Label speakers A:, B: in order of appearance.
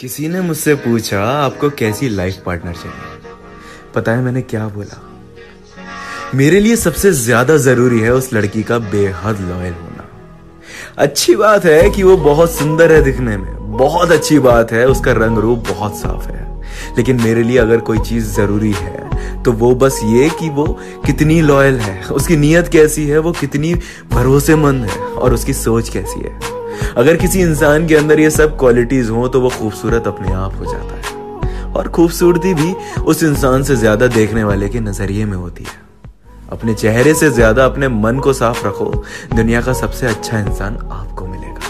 A: किसी ने मुझसे पूछा, आपको कैसी लाइफ पार्टनर चाहिए? पता है मैंने क्या बोला? मेरे लिए सबसे ज़्यादा ज़रूरी है उस लड़की का बेहद लॉयल होना। अच्छी बात है कि वो बहुत सुंदर है दिखने में। बहुत अच्छी बात है, उसका रंग रूप बहुत साफ़ है। लेकिन मेरे लिए अगर कोई चीज़ ज़रूरी है तो वो बस ये कि वो कितनी लॉयल है। उसकी नीयत कैसी है, वो कितनी भरोसेमंद है, और उसकी सोच कैसी है। अगर किसी इंसान के अंदर ये सब क्वालिटीज हो तो वो खूबसूरत अपने आप हो जाता है। और खूबसूरती भी उस इंसान से ज़्यादा देखने वाले के नज़रिए में होती है। अपने चेहरे से ज़्यादा अपने मन को साफ़ रखो, दुनिया का सबसे अच्छा इंसान आपको मिलेगा।